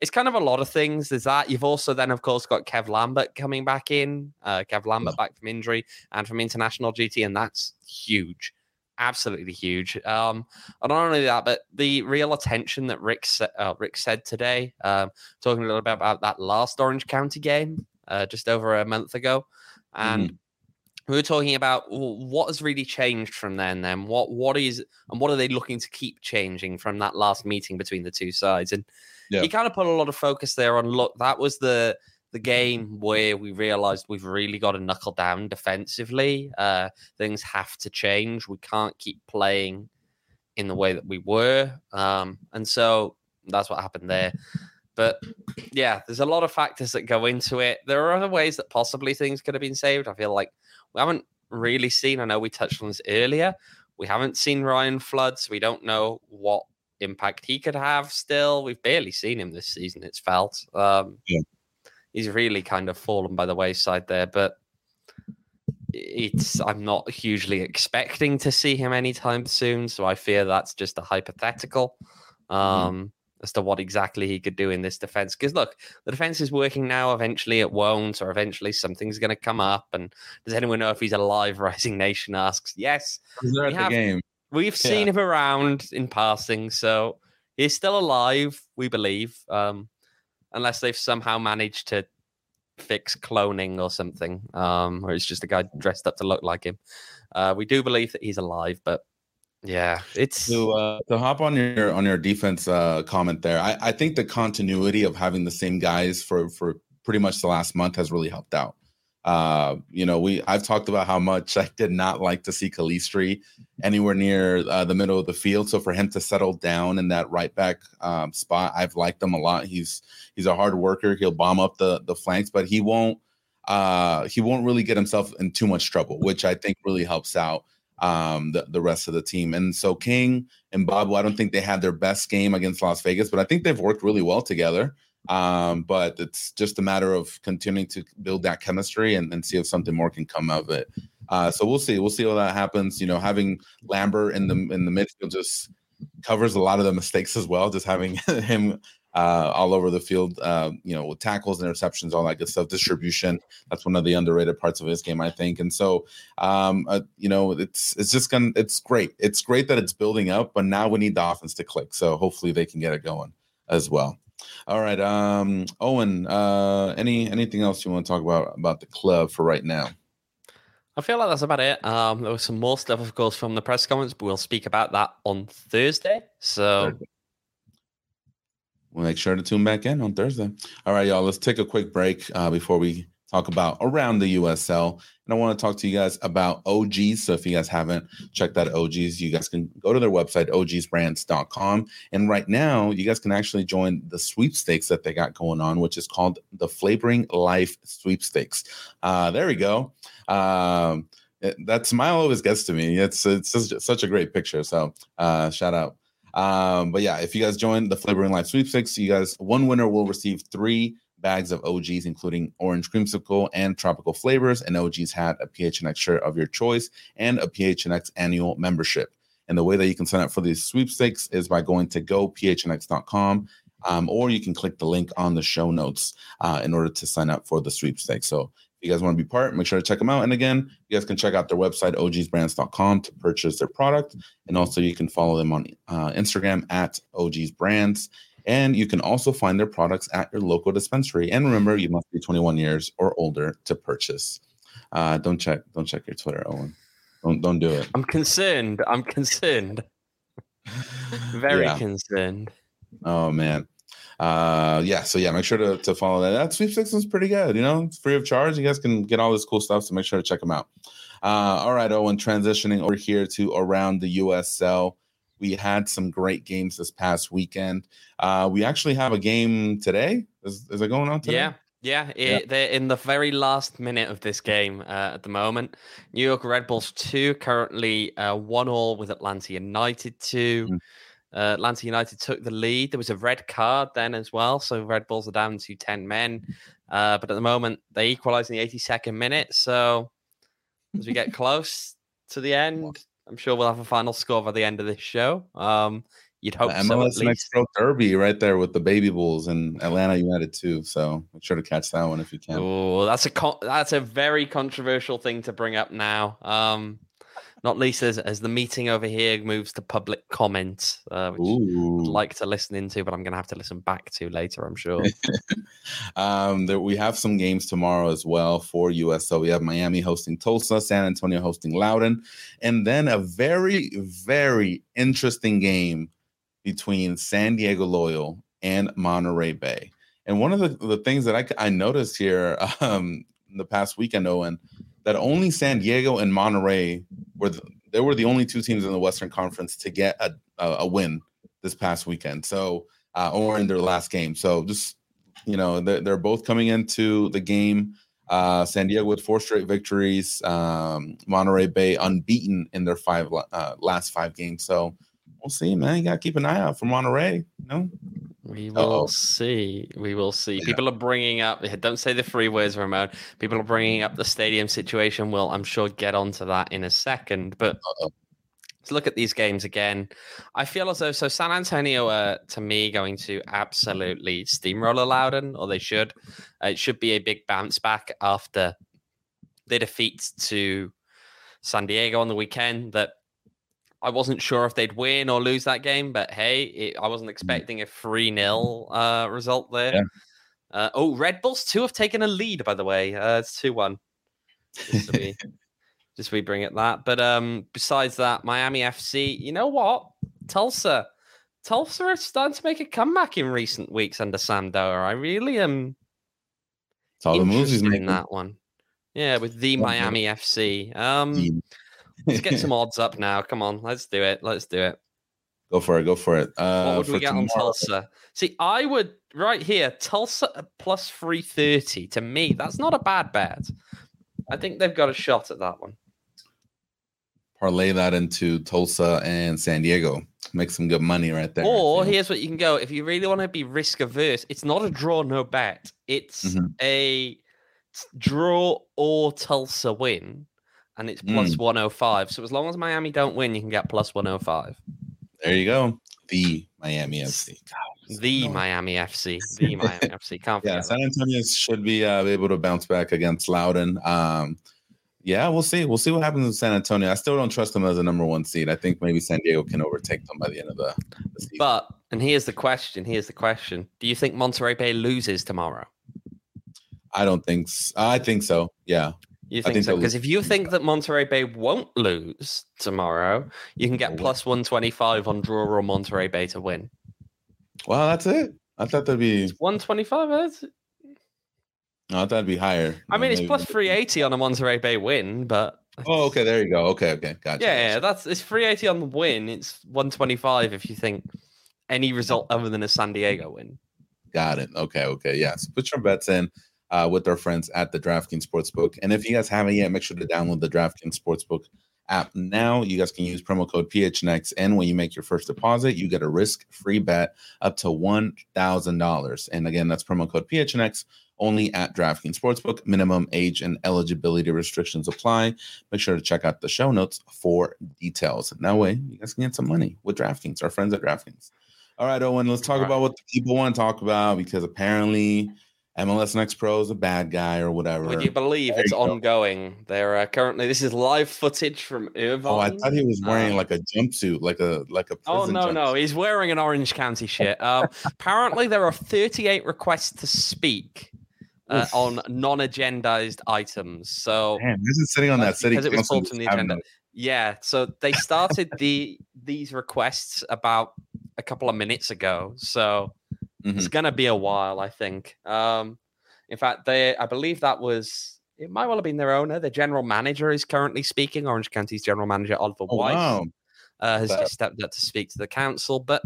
[SPEAKER 2] it's kind of a lot of things. There's that. You've also then, of course, got Kev Lambert coming back in. Uh, Kev Lambert yeah. back from injury and from international GT, and that's huge. absolutely huge. Um, and not only that, but the real attention that Rick uh, Rick said today, um, talking a little bit about that last Orange County game uh, just over a month ago, and. Mm. We were talking about well, what has really changed from then. Then what what is and what are they looking to keep changing from that last meeting between the two sides? And yeah. he kind of put a lot of focus there on look. That was the the game where we realized we've really got to knuckle down defensively. Uh, things have to change. We can't keep playing in the way that we were. Um, and so that's what happened there. But yeah, there's a lot of factors that go into it. There are other ways that possibly things could have been saved. I feel like we haven't really seen, I know we touched on this earlier. We haven't seen Ryan Floods. We don't know what impact he could have still. We've barely seen him this season, it's felt. Um, yeah he's really kind of fallen by the wayside there. But it's I'm not hugely expecting to see him anytime soon, so I fear that's just a hypothetical. Mm-hmm. Um, mm. As to what exactly he could do in this defense, because look, the defense is working now. Eventually, it won't, or eventually something's going to come up. And does anyone know if he's alive? Rising Nation asks. Yes,
[SPEAKER 1] we have, game.
[SPEAKER 2] We've seen yeah. him around in passing, so he's still alive. We believe. Um, unless they've somehow managed to fix cloning or something, um, or it's just a guy dressed up to look like him. Uh, we do believe that he's alive, but yeah, it's
[SPEAKER 1] to uh, to hop on your on your defense uh, comment there. I, I think the continuity of having the same guys for for pretty much the last month has really helped out. Uh, you know, we I've talked about how much I did not like to see Calistri anywhere near uh, the middle of the field. So for him to settle down in that right back um, spot, I've liked him a lot. He's he's a hard worker. He'll bomb up the the flanks, but he won't uh, he won't really get himself in too much trouble, which I think really helps out um, the the rest of the team. And so King and Babu, I don't think they had their best game against Las Vegas, but I think they've worked really well together. Um, but it's just a matter of continuing to build that chemistry and, and see if something more can come of it. Uh, so we'll see. We'll see how that happens. You know, having Lambert in the in the midfield just covers a lot of the mistakes as well. Just having him uh, all over the field, uh, you know, with tackles, interceptions, all that good stuff. Distribution, that's one of the underrated parts of his game, I think. And so, um, uh, you know, it's it's just gonna it's great. It's great that it's building up, but now we need the offense to click. So hopefully they can get it going as well. All right, um, Owain. Uh, any anything else you want to talk about about the club for right now?
[SPEAKER 2] I feel like that's about it. Um, there was some more stuff, of course, from the press conference, but we'll speak about that on Thursday. So Thursday.
[SPEAKER 1] we'll make sure to tune back in on Thursday. All right, y'all. Let's take a quick break uh, before we talk about around the USL. And I want to talk to you guys about OGs. So if you guys haven't checked out OGs, you guys can go to their website, ogsbrands.com. And right now, you guys can actually join the sweepstakes that they got going on, which is called the Flavoring Life Sweepstakes. Uh, there we go. Um, that smile always gets to me. It's it's such a great picture. So uh, shout out. Um, but yeah, if you guys join the Flavoring Life Sweepstakes, you guys one winner will receive three bags of OGs, including orange creamsicle and tropical flavors. And OGs had a PHNX shirt of your choice and a PHNX annual membership. And the way that you can sign up for these sweepstakes is by going to gophnx.com um, or you can click the link on the show notes uh, in order to sign up for the sweepstakes. So if you guys want to be part, make sure to check them out. And again, you guys can check out their website, ogsbrands.com, to purchase their product. And also, you can follow them on uh, Instagram at ogsbrands. And you can also find their products at your local dispensary. And remember, you must be 21 years or older to purchase. Uh, don't check, don't check your Twitter, Owain. Don't don't do it.
[SPEAKER 2] I'm concerned. I'm concerned. Very yeah. concerned.
[SPEAKER 1] Oh man. Uh yeah, so yeah, make sure to, to follow that. That sweepstakes is pretty good, you know, it's free of charge. You guys can get all this cool stuff, so make sure to check them out. Uh all right, Owain, transitioning over here to around the USL. We had some great games this past weekend. Uh, we actually have a game today. Is, is it going on today?
[SPEAKER 2] Yeah. Yeah, it, yeah, they're in the very last minute of this game uh, at the moment. New York Red Bulls 2 currently uh, 1 all with Atlanta United 2. Mm. Uh, Atlanta United took the lead. There was a red card then as well. So Red Bulls are down to 10 men. Uh, but at the moment, they equalize in the 82nd minute. So as we get close to the end, I'm sure we'll have a final score by the end of this show. Um, you'd hope the MLS so,
[SPEAKER 1] next pro derby right there with the baby bulls and Atlanta United too. So make sure to catch that one if you can.
[SPEAKER 2] Oh, that's a con- that's a very controversial thing to bring up now. Um, Not least as, as the meeting over here moves to public comment, uh, which
[SPEAKER 1] Ooh.
[SPEAKER 2] I'd like to listen into, but I'm going to have to listen back to later, I'm sure.
[SPEAKER 1] um, there, we have some games tomorrow as well for US. So we have Miami hosting Tulsa, San Antonio hosting Loudoun, and then a very, very interesting game between San Diego Loyal and Monterey Bay. And one of the, the things that I, I noticed here um, the past weekend, Owain, that only San Diego and Monterey were the, they were the only two teams in the Western Conference to get a, a, win this past weekend. So uh, or in their last game. So just you know they're, they're both coming into the game. Uh, San Diego with four straight victories. Um, Monterey Bay unbeaten in their five uh, last five games. So we'll see, man. You gotta keep an eye out for Monterey. You know.
[SPEAKER 2] We will Uh-oh. see. We will see. Yeah. People are bringing up. Don't say the free words, Ramon. People are bringing up the stadium situation. We'll, I'm sure, get onto that in a second. But Uh-oh. let's look at these games again. I feel as though so San Antonio are to me going to absolutely steamroller Loudoun, or they should. Uh, it should be a big bounce back after their defeat to San Diego on the weekend. That I wasn't sure if they'd win or lose that game, but hey, it, I wasn't expecting a 3 0 uh, result there. Yeah. Uh, oh, Red Bulls 2 have taken a lead, by the way. Uh, it's 2 1. Just, we, just we bring it that. But um, besides that, Miami FC, you know what? Tulsa. Tulsa are starting to make a comeback in recent weeks under Sam Doer. I really am
[SPEAKER 1] it's all the moves he's
[SPEAKER 2] in that one. Yeah, with the Miami FC. Um, Let's get some odds up now. Come on, let's do it. Let's do it.
[SPEAKER 1] Go for it. Go for it. Uh,
[SPEAKER 2] what would we get tomorrow. on Tulsa? See, I would right here Tulsa plus three thirty. To me, that's not a bad bet. I think they've got a shot at that one.
[SPEAKER 1] Parlay that into Tulsa and San Diego. Make some good money right there.
[SPEAKER 2] Or here's what you can go if you really want to be risk averse. It's not a draw, no bet. It's mm-hmm. a draw or Tulsa win and it's plus mm. 105. So as long as Miami don't win, you can get plus 105.
[SPEAKER 1] There you go. The Miami FC.
[SPEAKER 2] God, the Miami FC. The Miami FC. Can't
[SPEAKER 1] yeah, San Antonio should be uh, able to bounce back against Loudoun. Um, yeah, we'll see. We'll see what happens in San Antonio. I still don't trust them as a number one seed. I think maybe San Diego can overtake them by the end of the, the season.
[SPEAKER 2] But and here's the question. Here's the question. Do you think Monterey Bay loses tomorrow?
[SPEAKER 1] I don't think. So. I think so. Yeah.
[SPEAKER 2] You think, think so? Because if you think that Monterey Bay won't lose tomorrow, you can get plus 125 on draw or Monterey Bay to win.
[SPEAKER 1] Well, that's it. I thought that'd be
[SPEAKER 2] 125. Eh? No,
[SPEAKER 1] I thought that'd be higher.
[SPEAKER 2] I mean, it's plus 380 on a Monterey Bay win, but.
[SPEAKER 1] Oh, okay. There you go. Okay, okay. Gotcha.
[SPEAKER 2] Yeah,
[SPEAKER 1] gotcha.
[SPEAKER 2] that's it's 380 on the win. It's 125 if you think any result other than a San Diego win.
[SPEAKER 1] Got it. Okay, okay. Yeah. So put your bets in uh, with our friends at the DraftKings Sportsbook. And if you guys haven't yet, make sure to download the DraftKings Sportsbook app now. You guys can use promo code PHNX. And when you make your first deposit, you get a risk free bet up to $1,000. And again, that's promo code PHNX only at DraftKings Sportsbook. Minimum age and eligibility restrictions apply. Make sure to check out the show notes for details. And that way, you guys can get some money with DraftKings, our friends at DraftKings. All right, Owain, let's talk about what the people want to talk about because apparently MLS Next Pro is a bad guy or whatever.
[SPEAKER 2] Would you believe there it's you ongoing? They're uh, currently this is live footage from Irvine.
[SPEAKER 1] Oh, I thought he was wearing um, like a jumpsuit, like a like a.
[SPEAKER 2] oh no,
[SPEAKER 1] jumpsuit.
[SPEAKER 2] no, he's wearing an Orange County shirt. Um, apparently, there are 38 requests to speak. Uh, on non-agendized items, so
[SPEAKER 1] Man, this is sitting on that city
[SPEAKER 2] because it was pulled from the agenda. Yeah, so they started the these requests about a couple of minutes ago. So Mm-hmm. It's gonna be a while, I think. Um, in fact, they I believe that was it might well have been their owner. The general manager is currently speaking. Orange County's general manager Oliver oh, Wyss wow. uh, has just stepped up to speak to the council. But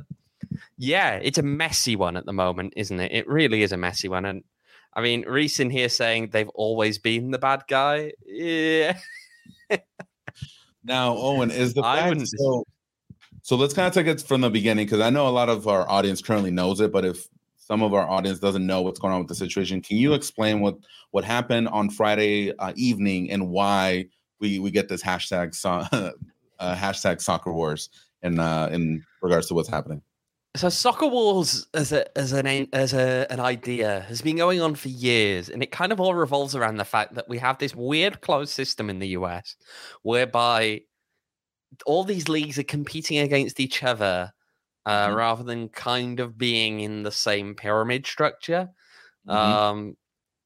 [SPEAKER 2] yeah, it's a messy one at the moment, isn't it? It really is a messy one. And I mean, Reese in here saying they've always been the bad guy. Yeah.
[SPEAKER 1] now, Owain, is the fact so so let's kind of take it from the beginning because I know a lot of our audience currently knows it, but if some of our audience doesn't know what's going on with the situation, can you explain what what happened on Friday uh, evening and why we we get this hashtag so, uh, hashtag soccer wars in uh, in regards to what's happening?
[SPEAKER 2] So soccer wars as a as an as a an idea has been going on for years, and it kind of all revolves around the fact that we have this weird closed system in the US, whereby all these leagues are competing against each other uh,
[SPEAKER 1] Mhm.
[SPEAKER 2] rather than kind of being in the same pyramid structure.
[SPEAKER 1] Mhm.
[SPEAKER 2] Um,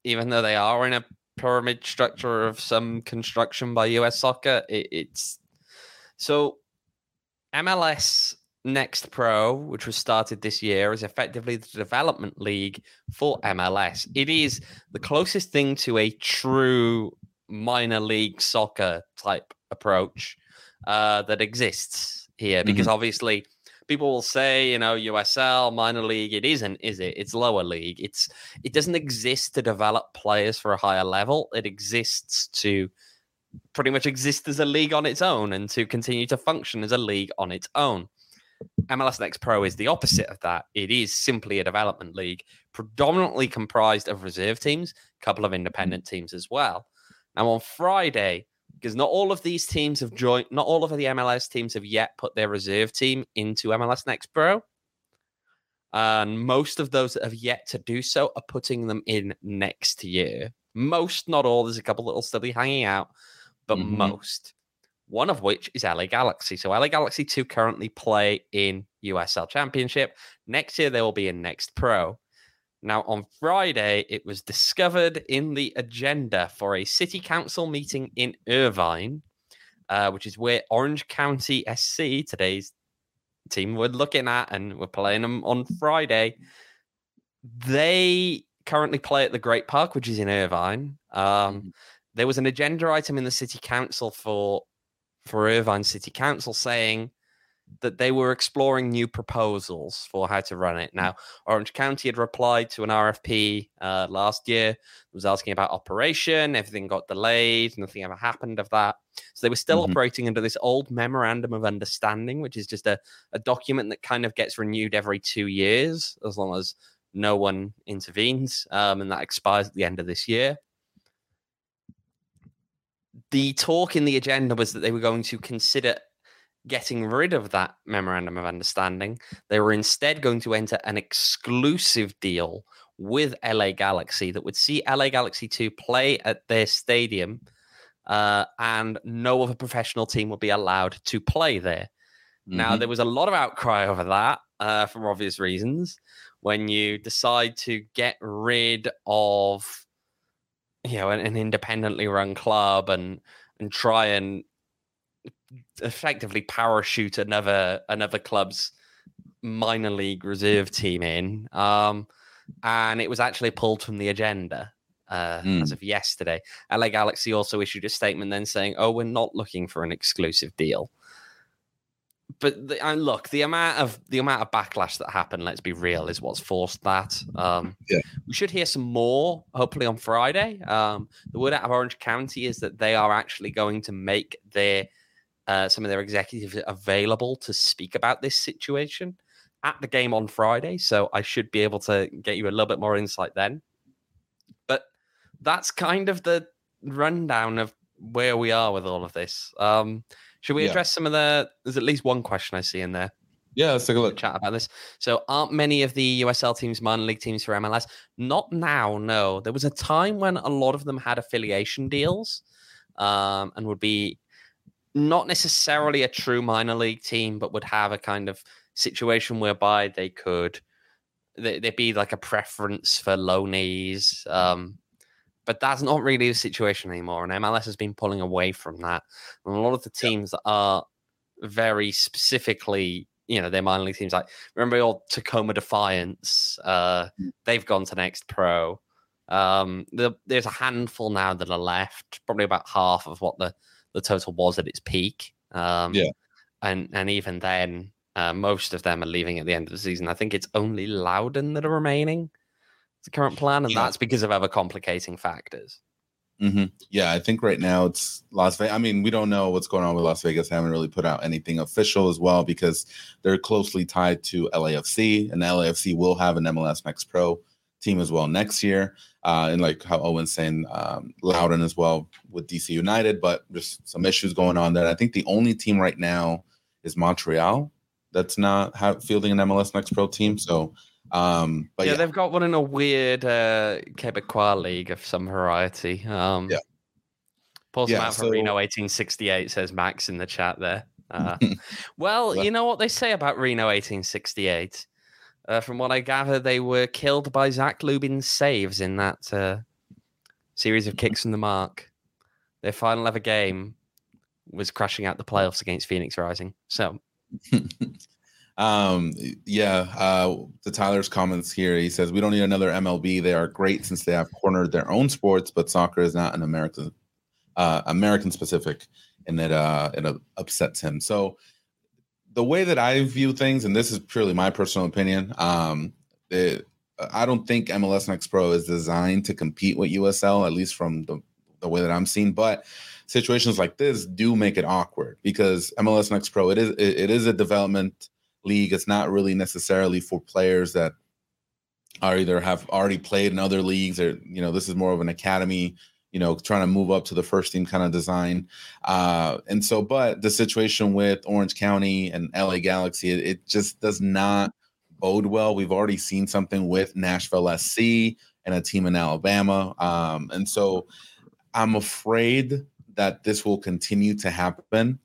[SPEAKER 2] even though they are in a pyramid structure of some construction by US soccer, it, it's so MLS Next Pro, which was started this year, is effectively the development league for MLS. It is the closest thing to a true minor league soccer type approach uh, that exists here, because obviously people will say, you know, USL minor league. It isn't, is it? It's lower league. It's it doesn't exist to develop players for a higher level. It exists to pretty much exist as a league on its own and to continue to function as a league on its own. MLS Next Pro is the opposite of that. It is simply a development league, predominantly comprised of reserve teams, a couple of independent teams as well. Now on Friday, because not all of these teams have joined, not all of the MLS teams have yet put their reserve team into MLS Next Pro. And most of those that have yet to do so are putting them in next year. Most, not all. There's a couple that will still be hanging out, but
[SPEAKER 1] Mhm.
[SPEAKER 2] most. One of which is LA Galaxy. So LA Galaxy 2 currently play in USL Championship. Next year they will be in Next Pro. Now, on Friday, it was discovered in the agenda for a city council meeting in Irvine, uh, which is where Orange County SC, today's team we're looking at, and we're playing them on Friday. They currently play at the Great Park, which is in Irvine. Um,
[SPEAKER 1] Mhm.
[SPEAKER 2] There was an agenda item in the city council for for Irvine City Council saying that they were exploring new proposals for how to run it. Now, Orange County had replied to an RFP uh, last year, was asking about operation. Everything got delayed. Nothing ever happened of that. So they were still
[SPEAKER 1] Mhm.
[SPEAKER 2] operating under this old memorandum of understanding, which is just a, a document that kind of gets renewed every two years, as long as no one intervenes, um, and that expires at the end of this year. The talk in the agenda was that they were going to consider getting rid of that memorandum of understanding. They were instead going to enter an exclusive deal with LA Galaxy that would see LA Galaxy 2 play at their stadium uh, and no other professional team would be allowed to play there. Now,
[SPEAKER 1] Mhm.
[SPEAKER 2] there was a lot of outcry over that uh, for obvious reasons. When you decide to get rid of, you know, an, an independently run club and and try and effectively parachute another another club's minor league reserve team in, um, and it was actually pulled from the agenda. Uh, As
[SPEAKER 1] Mm.
[SPEAKER 2] of yesterday, LA Galaxy also issued a statement then saying, "Oh, we're not looking for an exclusive deal." but the, and look, the amount of the amount of backlash that happened, let's be real, is what's forced that. Um,
[SPEAKER 1] Yeah.
[SPEAKER 2] we should hear some more, hopefully on Friday. Um, the word out of Orange County is that they are actually going to make their uh, some of their executives available to speak about this situation at the game on Friday. So I should be able to get you a little bit more insight then. But that's kind of the rundown of where we are with all of this. Um, should we
[SPEAKER 1] Yeah.
[SPEAKER 2] address some of the? There's at least one question I see in there.
[SPEAKER 1] Yeah, let's take a look.
[SPEAKER 2] Chat about this. So, aren't many of the USL teams minor league teams for MLS? Not now. No, there was a time when a lot of them had affiliation deals, um, and would be not necessarily a true minor league team, but would have a kind of situation whereby they could they- there'd be like a preference for loanees. Um, but that's not really the situation anymore, and MLS has been pulling away from that. And a lot of the teams that are very specifically, you know, they're minor league teams. Like remember old Tacoma Defiance? Uh, they've gone to Next Pro. Um, the, there's a handful now that are left, probably about half of what the the total was at its peak. Um,
[SPEAKER 1] Yeah.
[SPEAKER 2] and and even then, uh, most of them are leaving at the end of the season. I think it's only Loudoun that are remaining. It's the current plan, and
[SPEAKER 1] Yeah.
[SPEAKER 2] that's because of other complicating factors.
[SPEAKER 1] hmm Yeah, I think right now it's Las Vegas. I mean, we don't know what's going on with Las Vegas. They haven't really put out anything official as well because they're closely tied to LAFC, and LAFC will have an MLS Next Pro team as well next year. Uh, and like how Owain's saying, um, Loudoun as well with DC United, but there's some issues going on there. I think the only team right now is Montreal that's not have, fielding an MLS Next Pro team. So, um, but
[SPEAKER 2] yeah,
[SPEAKER 1] yeah,
[SPEAKER 2] they've got one in a weird uh, Quebecois league of some variety. Um,
[SPEAKER 1] Yeah.
[SPEAKER 2] Them
[SPEAKER 1] Yeah, so-
[SPEAKER 2] Reno 1868, says Max in the chat there. Uh, well,
[SPEAKER 1] Well-
[SPEAKER 2] you know what they say about Reno 1868. Uh, from what I gather, they were killed by Zac Lubin's saves in that uh, series of kicks from the mark. Their final ever game was crashing out the playoffs against Phoenix Rising. So,
[SPEAKER 1] um yeah uh to tyler's comments here he says we don't need another mlb they are great since they have cornered their own sports but soccer is not an american uh american specific and it uh it upsets him so the way that i view things and this is purely my personal opinion um it, i don't think mls next pro is designed to compete with usl at least from the, the way that i'm seeing but situations like this do make it awkward because mls next pro it is it, it is a development league. It's not really necessarily for players that are either have already played in other leagues or you know this is more of an academy you know trying to move up to the first team kind of design. Uh and so but the situation with orange county and la galaxy it, it just does not bode well. We've already seen something with nashville sc and a team in alabama. Um and so i'm afraid that this will continue to happen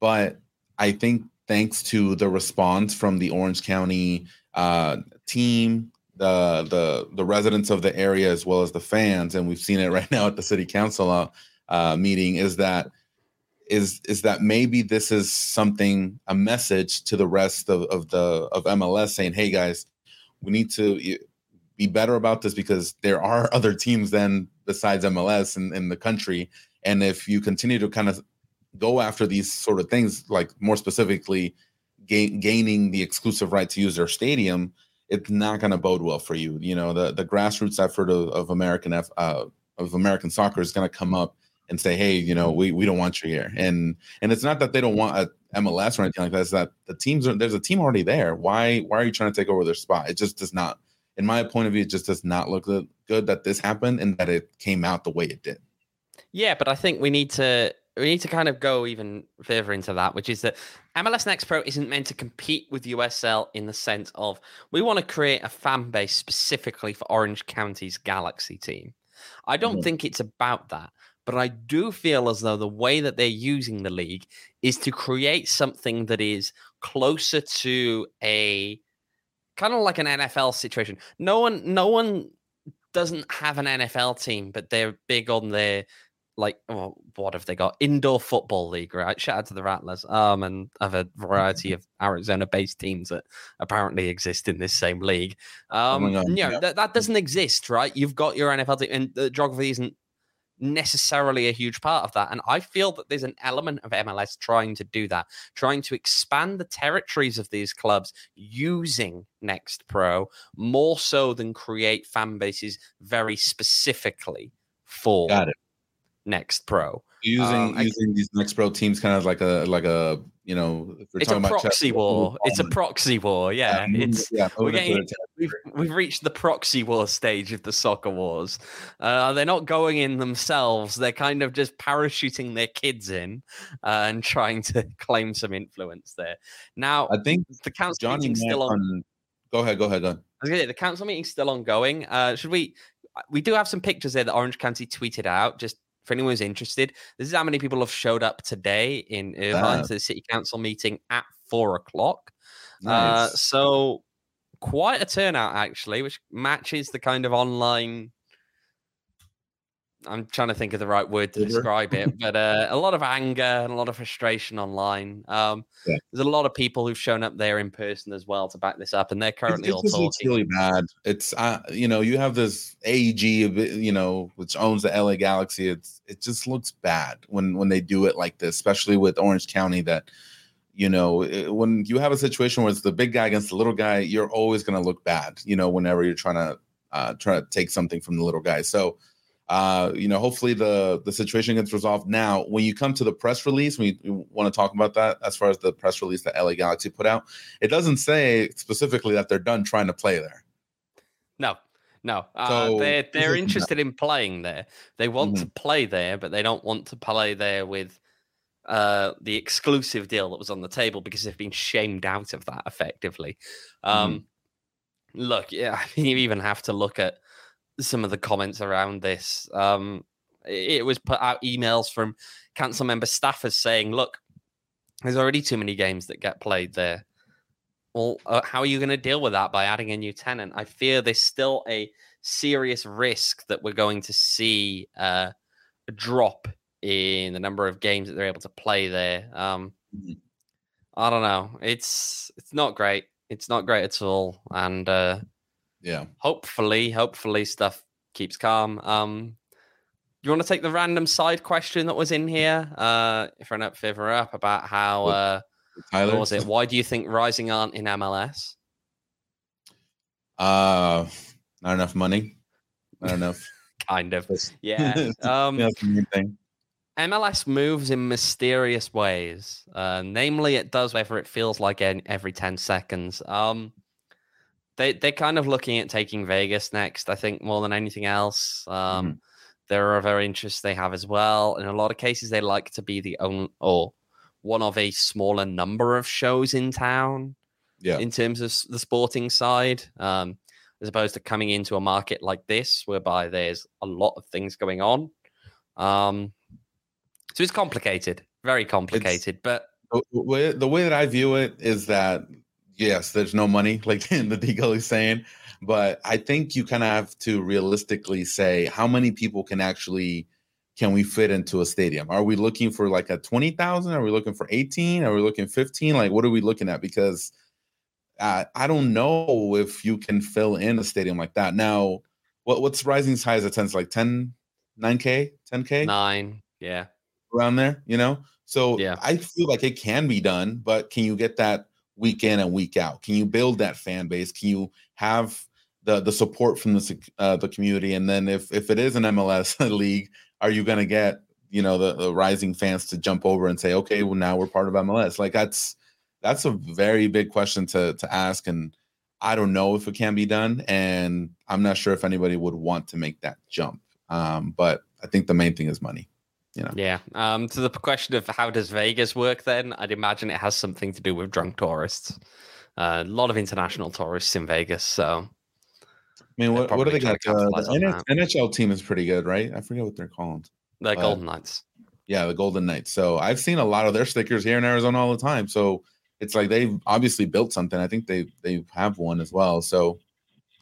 [SPEAKER 1] but i think thanks to the response from the Orange County uh, team, the the the residents of the area as well as the fans, and we've seen it right now at the city council uh, uh, meeting, is that is is that maybe this is something a message to the rest of, of the of MLS saying, hey guys, we need to be better about this because there are other teams than besides MLS in, in the country. And if you continue to kind of go after these sort of things, like more specifically, gain, gaining the exclusive right to use their stadium, it's not going to bode well for you. You know, the the grassroots effort of, of American F, uh, of American soccer is going to come up and say, hey, you know, we, we don't want you here. And and it's not that they don't want a MLS or anything like that. It's that the teams are there's a team already there. Why why are you trying to take over their spot? It just does not, in my point of view, it just does not look good that this happened and that it came out the way it did.
[SPEAKER 2] Yeah, but I think we need to we need to kind of go even further into that, which is that MLS Next Pro isn't meant to compete with USL in the sense of we want to create a fan base specifically for Orange County's Galaxy team. I don't
[SPEAKER 1] Mhm.
[SPEAKER 2] think it's about that, but I do feel as though the way that they're using the league is to create something that is closer to a kind of like an NFL situation. No one, no one doesn't have an NFL team, but they're big on their like oh, what have they got? Indoor football league, right? Shout out to the Rattlers, um, and other variety of Arizona-based teams that apparently exist in this same league. Um,
[SPEAKER 1] my God,
[SPEAKER 2] you know,
[SPEAKER 1] yeah.
[SPEAKER 2] that, that doesn't exist, right? You've got your NFL team, and the geography isn't necessarily a huge part of that. And I feel that there's an element of MLS trying to do that, trying to expand the territories of these clubs using Next Pro more so than create fan bases very specifically for
[SPEAKER 1] Got it.
[SPEAKER 2] Next Pro.
[SPEAKER 1] Using
[SPEAKER 2] Um, I-
[SPEAKER 1] using these next pro teams kind of like a like a you know
[SPEAKER 2] It's a
[SPEAKER 1] about
[SPEAKER 2] proxy
[SPEAKER 1] chess,
[SPEAKER 2] war. It's a proxy war.
[SPEAKER 1] on.
[SPEAKER 2] Yeah, it's
[SPEAKER 1] yeah,
[SPEAKER 2] we're getting, we've we've reached the proxy war stage of the soccer wars. Uh, they're not going in themselves. They're kind of just parachuting their kids in uh, and trying to claim some influence there. Now,
[SPEAKER 1] I think
[SPEAKER 2] the council
[SPEAKER 1] Johnny
[SPEAKER 2] meeting's still on.
[SPEAKER 1] Mann- Go ahead, go ahead, go ahead.
[SPEAKER 2] I was gonna say, the council meeting's still ongoing. Uh, should we? We do have some pictures there that Orange County tweeted out. Just for anyone who's interested, this is how many people have showed up today in Irvine
[SPEAKER 1] Ah.
[SPEAKER 2] to the city council meeting at four o'clock. Uh, so quite a turnout actually, which matches the kind of online. I'm trying to think of the right word to describe it, but uh, a lot of anger and a lot of frustration online. Um,
[SPEAKER 1] Yeah.
[SPEAKER 2] There's a lot of people who've shown up there in person as well to back this up, and they're currently
[SPEAKER 1] it
[SPEAKER 2] all
[SPEAKER 1] just looks
[SPEAKER 2] talking.
[SPEAKER 1] really bad. It's uh, you know you have this AEG, you know, which owns the LA Galaxy. It's it just looks bad when when they do it like this, especially with Orange County. That you know it- when you have a situation where it's the big guy against the little guy, you're always going to look bad. You know, whenever you're trying to uh, try to take something from the little guy. So. Uh, you know, hopefully the the situation gets resolved. Now, when you come to the press release, we, we want to talk about that as far as the press release that LA Galaxy put out. It doesn't say specifically that they're done trying to play there.
[SPEAKER 2] No, no. Uh,
[SPEAKER 1] So,
[SPEAKER 2] they're they're interested in playing there. They want to play there, but they don't want to play there with uh, the exclusive deal that was on the table because they've been shamed out of that effectively. Um, Look, yeah, I mean, you even have to look at some of the comments around this. Um, it, it was put out emails from council member staffers saying, "Look." There's already too many games that get played there. Well, uh, how are you going to deal with that by adding a new tenant? I fear there's still a serious risk that we're going to see uh, a drop in the number of games that they're able to play there. Um,
[SPEAKER 1] Mhm.
[SPEAKER 2] I don't know. It's it's not great. It's not great at all. And uh,
[SPEAKER 1] Yeah.
[SPEAKER 2] hopefully, hopefully stuff keeps calm. Um, you want to take the random side question that was in here? Uh, if we're not favor up about how uh,
[SPEAKER 1] Tyler.
[SPEAKER 2] was it? Why do you think Rising aren't in MLS?
[SPEAKER 1] Uh, not enough money. Not enough.
[SPEAKER 2] Kind of. Yeah. Um,
[SPEAKER 1] That's the main thing.
[SPEAKER 2] MLS moves in mysterious ways. Uh, namely, it does whether it feels like en- every 10 seconds. Um, they, they're kind of looking at taking Vegas next, I think, more than anything else. Um, There are other interests they have as well. In a lot of cases, they like to be the only or one of a smaller number of shows in town
[SPEAKER 1] Yeah.
[SPEAKER 2] in terms of the sporting side, um, as opposed to coming into a market like this, whereby there's a lot of things going on. Um, so it's complicated, very complicated. but
[SPEAKER 1] the the way, the way that I view it is that yes, there's no money, like the Deagle is saying, but I think you kind of have to realistically say how many people can actually can we fit into a stadium? Are we looking for like a twenty thousand? Are we looking for eighteen? Are we looking fifteen? Like what are we looking at? Because uh, I don't know if you can fill in a stadium like that. Now, what what's Rising's highest attendance like 10, 9k, 10k?
[SPEAKER 2] nine, yeah,
[SPEAKER 1] around there, you know? So
[SPEAKER 2] Yeah.
[SPEAKER 1] I feel like it can be done, but can you get that week in and week out? Can you build that fan base? Can you have the the support from the uh, the community? And then if if it is an MLS league, are you going to get you know the, the rising fans to jump over and say, okay, well now we're part of MLS? Like that's that's a very big question to to ask, and I don't know if it can be done, and I'm not sure if anybody would want to make that jump. Um, but I think the main thing is money.
[SPEAKER 2] Yeah. Um, to the question of how does Vegas work, then I'd imagine it has something to do with drunk tourists. Uh, a lot of international tourists in Vegas, so
[SPEAKER 1] I mean, what, what do they got? Uh, the
[SPEAKER 2] that.
[SPEAKER 1] NHL team is pretty good, right? I forget what they're called.
[SPEAKER 2] the
[SPEAKER 1] Uh,
[SPEAKER 2] Golden Knights.
[SPEAKER 1] Yeah, the Golden Knights. So I've seen a lot of their stickers here in Arizona all the time. So it's like they've obviously built something. I think they they have one as well. So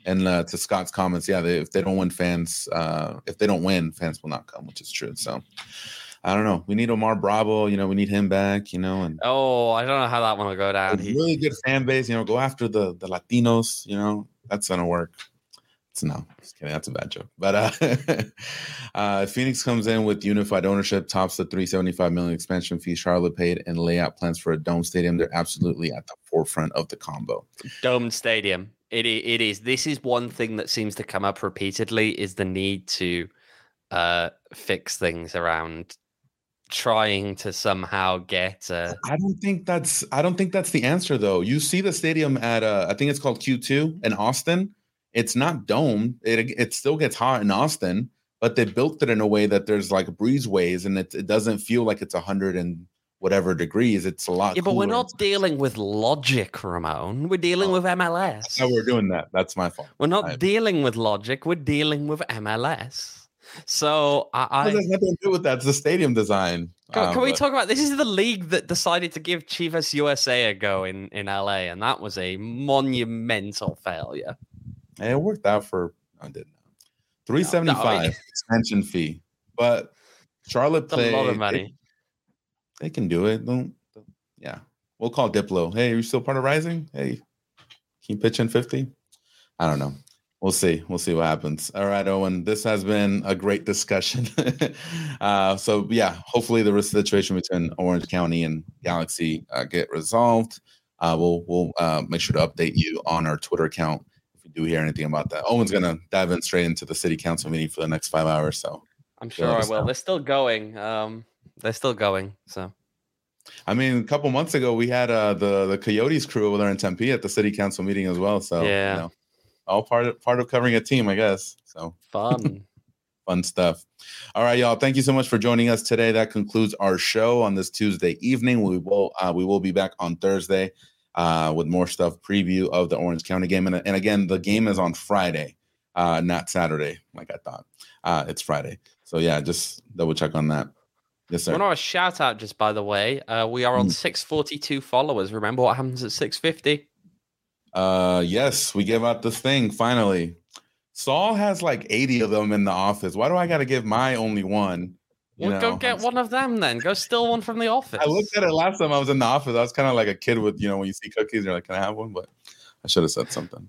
[SPEAKER 1] and uh, to Scott's comments, yeah, they, if they don't win, fans uh, if they don't win, fans will not come, which is true. So I don't know. We need Omar Bravo. You know, we need him back. You know, and
[SPEAKER 2] Oh, I don't know how that one will go down. He-
[SPEAKER 1] really good fan base. You know, go after the the Latinos. You know, that's gonna work. It's no, just kidding. That's a bad joke. But uh, uh, Phoenix comes in with unified ownership, tops the 375 million expansion fee Charlotte paid, and layout plans for a dome stadium. They're absolutely at the forefront of the combo.
[SPEAKER 2] Dome stadium. It it is. This is one thing that seems to come up repeatedly is the need to uh, fix things around trying to somehow get. Uh,
[SPEAKER 1] I don't think that's I don't think that's the answer though. You see the stadium at uh, I think it's called Q2 in Austin. It's not domed. It it still gets hot in Austin, but they built it in a way that there's like breezeways and it, it doesn't feel like it's a hundred and whatever degrees. It's a lot.
[SPEAKER 2] yeah, but we're not dealing with logic, Ramon. We're dealing
[SPEAKER 1] Oh,
[SPEAKER 2] with MLS.
[SPEAKER 1] how we're doing that. That's my fault.
[SPEAKER 2] We're not
[SPEAKER 1] I-
[SPEAKER 2] dealing with logic. We're dealing with MLS. So I, I
[SPEAKER 1] there's nothing to do with that. It's the stadium design.
[SPEAKER 2] can,
[SPEAKER 1] Um,
[SPEAKER 2] can we
[SPEAKER 1] but-
[SPEAKER 2] talk about this? Is the league that decided to give Chivas USA a go in in LA, and that was a monumental failure.
[SPEAKER 1] It worked out for no, it didn't. Three seventy five expansion fee, but Charlotte
[SPEAKER 2] It's a lot of money.
[SPEAKER 1] They, can do it. Don't, don't- yeah. We'll call Diplo. Hey, are you still part of Rising? Hey, can you pitch in fifty? I don't know. We'll see. We'll see what happens. All right, Owain. This has been a great discussion. uh, so yeah, hopefully the situation between Orange County and Galaxy uh, get resolved. Uh, we'll we'll uh, make sure to update you on our Twitter account do hear anything about that. Owain's gonna dive in straight into the city council meeting for the next five hours. So
[SPEAKER 2] I'm sure I will. They're still going. Um, they're still going. So
[SPEAKER 1] I mean, a couple months ago we had uh, the the Coyotes crew over there in Tempe at the city council meeting as well. So
[SPEAKER 2] Yeah.
[SPEAKER 1] you know, all part of part of covering a team, I guess. So
[SPEAKER 2] fun.
[SPEAKER 1] fun stuff. All right, y'all. Thank you so much for joining us today. That concludes our show on this Tuesday evening. We will uh, we will be back on Thursday uh, with more stuff preview of the Orange County game. And, and again, the game is on Friday, uh, not Saturday, like I thought. Uh, it's Friday. So yeah, just double check on that. Yes,
[SPEAKER 2] I
[SPEAKER 1] sir.
[SPEAKER 2] want to a shout out just by the way. Uh, we are on
[SPEAKER 1] Mm.
[SPEAKER 2] 642 followers. Remember what happens at 650?
[SPEAKER 1] Uh, yes, we give out this thing finally. Saul has like 80 of them in the office. Why do I got to give my only one? You
[SPEAKER 2] Well, go
[SPEAKER 1] know,
[SPEAKER 2] get one of them then. Go steal one from the office.
[SPEAKER 1] I looked at it last time I was in the office. I was kind of like a kid with, you know, when you see cookies, you're like, can I have one? But I should have said something.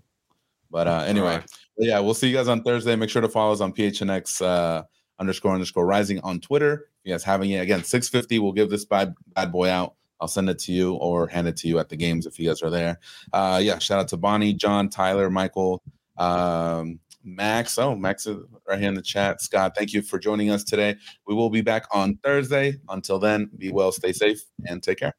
[SPEAKER 1] But uh, anyway,
[SPEAKER 2] Alright.
[SPEAKER 1] but yeah, we'll see you guys on Thursday. Make sure to follow us on PHNX uh, underscore underscore rising on Twitter. If you guys having it again, 650, we'll give this bad, bad boy out. I'll send it to you or hand it to you at the games if you guys are there. Uh, yeah, shout out to Bonnie, John, Tyler, Michael, um, Max. Oh, Max is right here in the chat. Scott, thank you for joining us today. We will be back on Thursday. Until then, be well, stay safe, and take care.